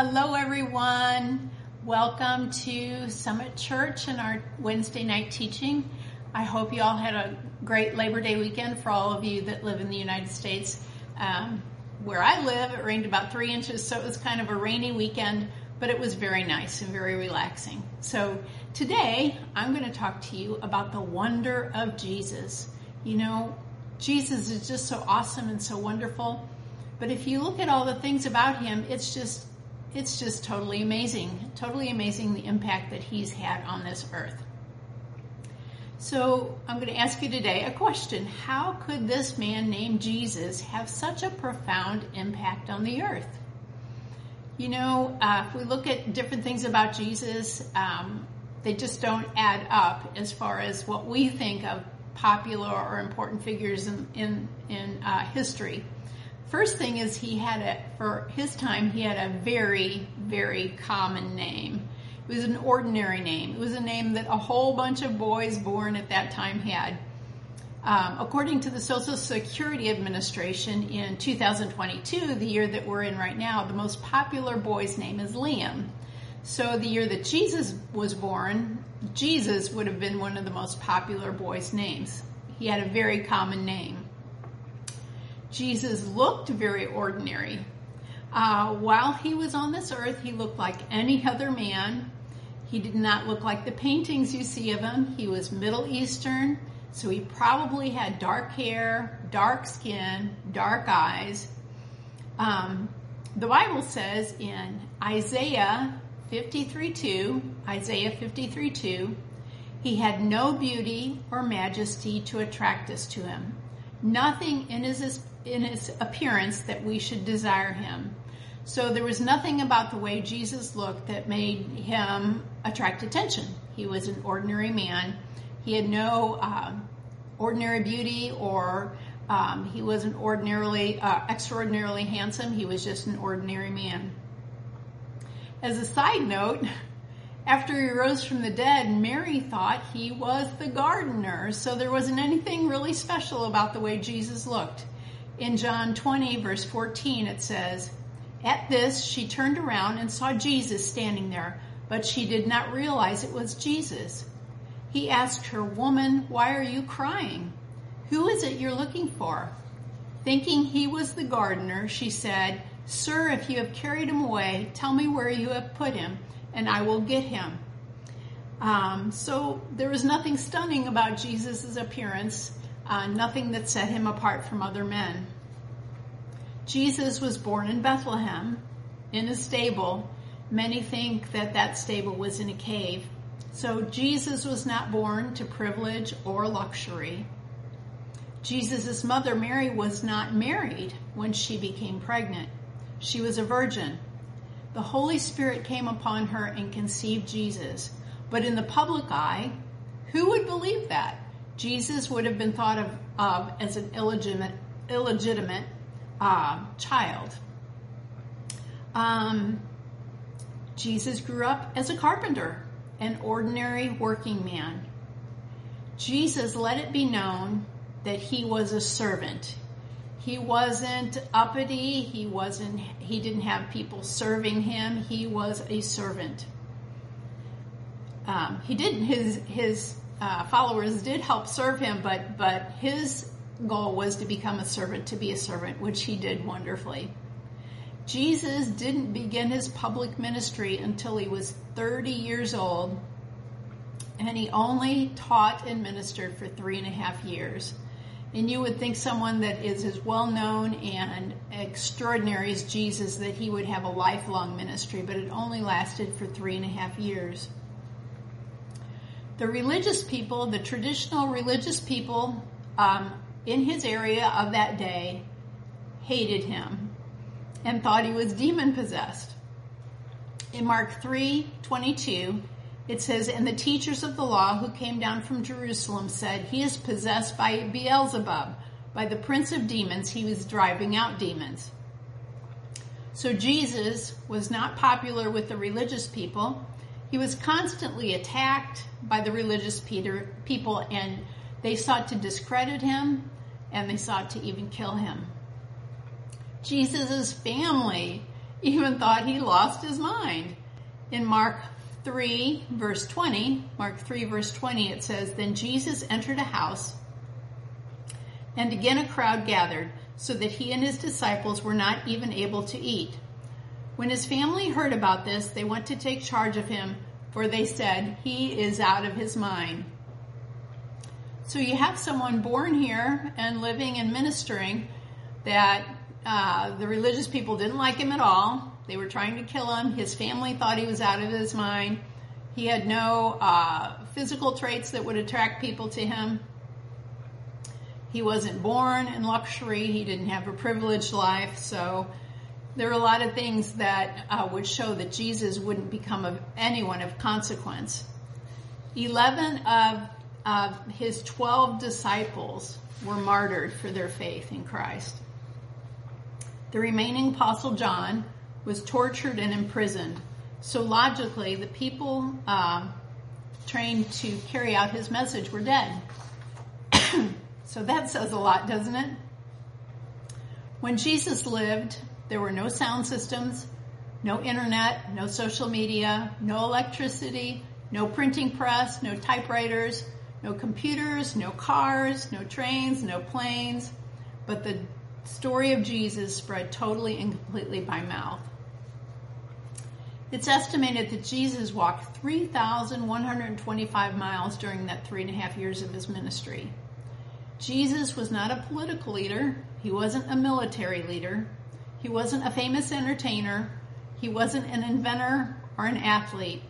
Hello, everyone. Welcome to Summit Church and our Wednesday night teaching. I hope you all had a great Labor Day weekend for all of you that live in the United States. Um, where I live, it rained about three inches, so it was kind of a rainy weekend, but it was very nice and very relaxing. So today, I'm going to talk to you about the wonder of Jesus. You know, Jesus is just so awesome and so wonderful. But if you look at all the things about him, it's just it's just totally amazing. Totally amazing the impact that he's had on this earth. So I'm going to ask you today a question. How could this man named Jesus have such a profound impact on the earth? You know, uh, if we look at different things about Jesus, um, they just don't add up as far as what we think of popular or important figures in, in, in uh, history. First thing is he had a, for his time, he had a very, very common name. It was an ordinary name. It was a name that a whole bunch of boys born at that time had. Um, according to the Social Security Administration in 2022, the year that we're in right now, the most popular boy's name is Liam. So the year that Jesus was born, Jesus would have been one of the most popular boys' names. He had a very common name. Jesus looked very ordinary. Uh, while he was on this earth, he looked like any other man. He did not look like the paintings you see of him. He was Middle Eastern, so he probably had dark hair, dark skin, dark eyes. Um, the Bible says in Isaiah 53:2, Isaiah 53:2, he had no beauty or majesty to attract us to him. Nothing in his in his appearance that we should desire him. So there was nothing about the way Jesus looked that made him attract attention. He was an ordinary man. He had no uh, ordinary beauty or um, he wasn't ordinarily, uh, extraordinarily handsome. He was just an ordinary man. As a side note, after he rose from the dead, Mary thought he was the gardener. So there wasn't anything really special about the way Jesus looked. In John 20, verse 14, it says, At this, she turned around and saw Jesus standing there, but she did not realize it was Jesus. He asked her, Woman, why are you crying? Who is it you're looking for? Thinking he was the gardener, she said, Sir, if you have carried him away, tell me where you have put him, and I will get him. Um, so there was nothing stunning about Jesus' appearance uh, nothing that set him apart from other men. Jesus was born in Bethlehem in a stable. Many think that that stable was in a cave. So Jesus was not born to privilege or luxury. Jesus' mother Mary was not married when she became pregnant. She was a virgin. The Holy Spirit came upon her and conceived Jesus. But in the public eye, who would believe that? Jesus would have been thought of, of as an illegitimate, illegitimate uh, child. Um, Jesus grew up as a carpenter, an ordinary working man. Jesus let it be known that he was a servant. He wasn't uppity. He wasn't, he didn't have people serving him. He was a servant. Um, he did his, his uh, followers did help serve him, but but his goal was to become a servant, to be a servant, which he did wonderfully. Jesus didn't begin his public ministry until he was 30 years old, and he only taught and ministered for three and a half years. And you would think someone that is as well known and extraordinary as Jesus that he would have a lifelong ministry, but it only lasted for three and a half years the religious people, the traditional religious people um, in his area of that day, hated him and thought he was demon possessed. In Mark 3 22, it says, And the teachers of the law who came down from Jerusalem said, He is possessed by Beelzebub, by the prince of demons, he was driving out demons. So Jesus was not popular with the religious people. He was constantly attacked by the religious Peter, people and they sought to discredit him and they sought to even kill him. Jesus' family even thought he lost his mind. In Mark 3, verse 20, Mark 3, verse 20, it says, Then Jesus entered a house, and again a crowd gathered, so that he and his disciples were not even able to eat. When his family heard about this, they went to take charge of him, for they said, He is out of his mind. So you have someone born here and living and ministering that uh, the religious people didn't like him at all. They were trying to kill him. His family thought he was out of his mind. He had no uh, physical traits that would attract people to him. He wasn't born in luxury. He didn't have a privileged life. So there are a lot of things that uh, would show that Jesus wouldn't become of anyone of consequence. Eleven of, of his twelve disciples were martyred for their faith in Christ. The remaining apostle John was tortured and imprisoned. So logically, the people uh, trained to carry out his message were dead. so that says a lot, doesn't it? When Jesus lived, there were no sound systems, no internet, no social media, no electricity, no printing press, no typewriters, no computers, no cars, no trains, no planes. But the story of Jesus spread totally and completely by mouth. It's estimated that Jesus walked 3,125 miles during that three and a half years of his ministry. Jesus was not a political leader. He wasn't a military leader. He wasn't a famous entertainer. He wasn't an inventor or an athlete.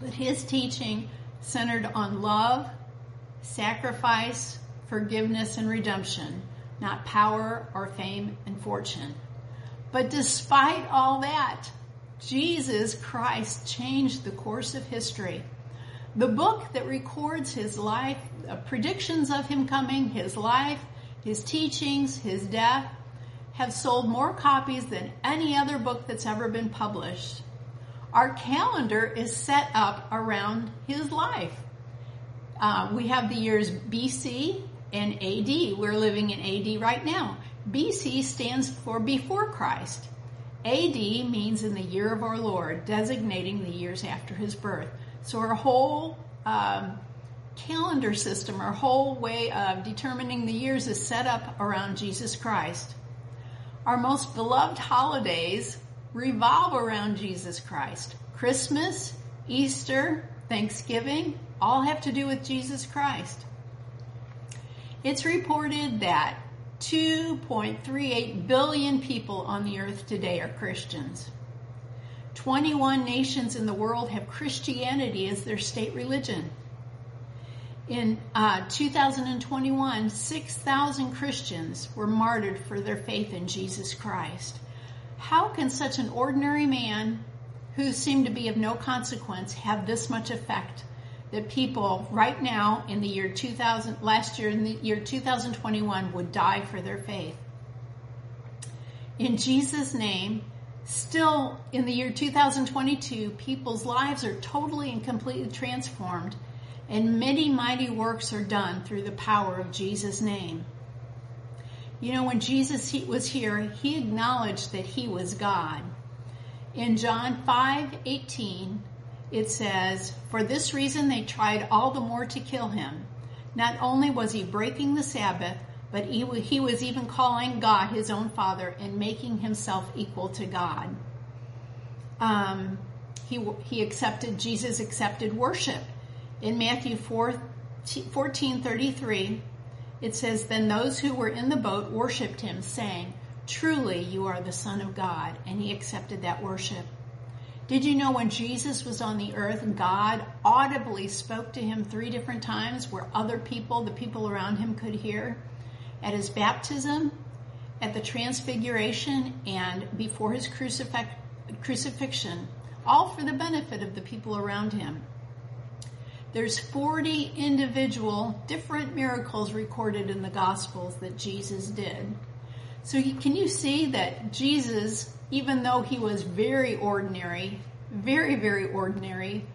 But his teaching centered on love, sacrifice, forgiveness, and redemption not power or fame and fortune. But despite all that, Jesus Christ changed the course of history. The book that records his life, predictions of him coming, his life, his teachings, his death, have sold more copies than any other book that's ever been published. Our calendar is set up around his life. Uh, we have the years BC, and AD. We're living in AD right now. BC stands for before Christ. AD means in the year of our Lord, designating the years after his birth. So our whole um, calendar system, our whole way of determining the years is set up around Jesus Christ. Our most beloved holidays revolve around Jesus Christ. Christmas, Easter, Thanksgiving, all have to do with Jesus Christ. It's reported that 2.38 billion people on the earth today are Christians. 21 nations in the world have Christianity as their state religion. In uh, 2021, 6,000 Christians were martyred for their faith in Jesus Christ. How can such an ordinary man who seemed to be of no consequence have this much effect that people right now in the year 2000, last year in the year 2021 would die for their faith. In Jesus' name, still in the year 2022, people's lives are totally and completely transformed and many mighty works are done through the power of Jesus' name. You know, when Jesus was here, he acknowledged that he was God. In John 5 18, it says, For this reason they tried all the more to kill him. Not only was he breaking the Sabbath, but he, he was even calling God his own Father and making himself equal to God. Um, he, he accepted, Jesus accepted worship. In Matthew 4, 14 33, it says, Then those who were in the boat worshiped him, saying, Truly you are the Son of God. And he accepted that worship. Did you know when Jesus was on the earth, God audibly spoke to him three different times where other people, the people around him, could hear? At his baptism, at the transfiguration, and before his crucifixion, all for the benefit of the people around him. There's 40 individual different miracles recorded in the Gospels that Jesus did. So can you see that Jesus even though he was very ordinary, very, very ordinary,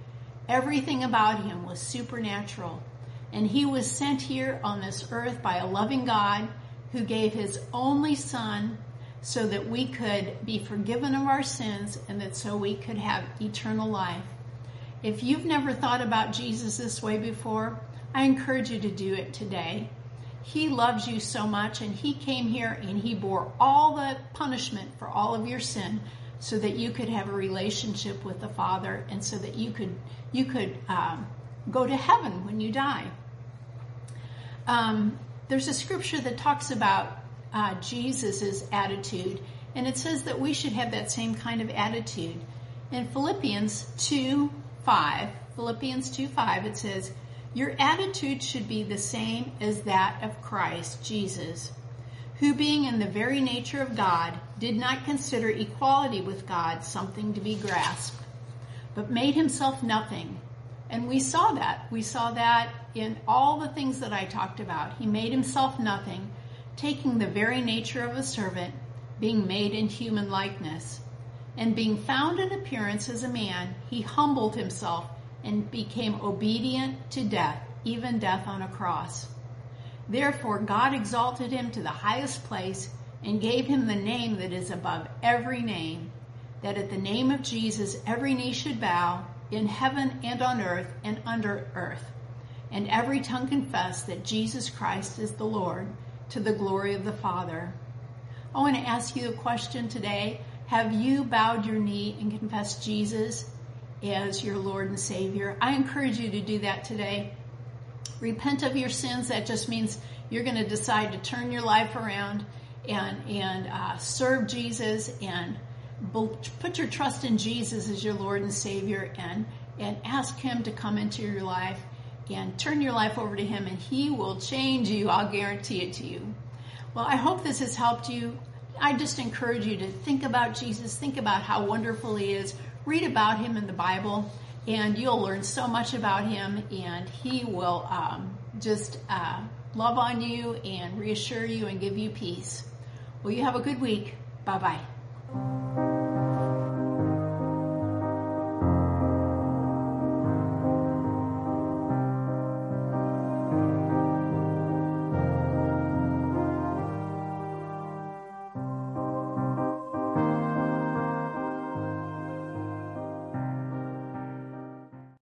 everything about him was supernatural. And he was sent here on this earth by a loving God who gave his only son so that we could be forgiven of our sins and that so we could have eternal life. If you've never thought about Jesus this way before, I encourage you to do it today. He loves you so much and he came here and he bore all the punishment for all of your sin so that you could have a relationship with the Father and so that you could you could um, go to heaven when you die. Um, there's a scripture that talks about uh, Jesus' attitude, and it says that we should have that same kind of attitude. In Philippians 2 5, Philippians 2 5, it says, Your attitude should be the same as that of Christ Jesus, who, being in the very nature of God, did not consider equality with God something to be grasped, but made himself nothing. And we saw that. We saw that in all the things that I talked about. He made himself nothing taking the very nature of a servant, being made in human likeness. And being found in appearance as a man, he humbled himself and became obedient to death, even death on a cross. Therefore, God exalted him to the highest place and gave him the name that is above every name, that at the name of Jesus every knee should bow, in heaven and on earth and under earth, and every tongue confess that Jesus Christ is the Lord to the glory of the Father. I want to ask you a question today. Have you bowed your knee and confessed Jesus as your Lord and Savior? I encourage you to do that today. Repent of your sins. That just means you're going to decide to turn your life around and and uh, serve Jesus and put your trust in Jesus as your Lord and Savior and and ask Him to come into your life and turn your life over to Him, and He will change you. I'll guarantee it to you. Well, I hope this has helped you. I just encourage you to think about Jesus, think about how wonderful He is, read about Him in the Bible, and you'll learn so much about Him, and He will um, just uh, love on you and reassure you and give you peace. Well, you have a good week. Bye bye.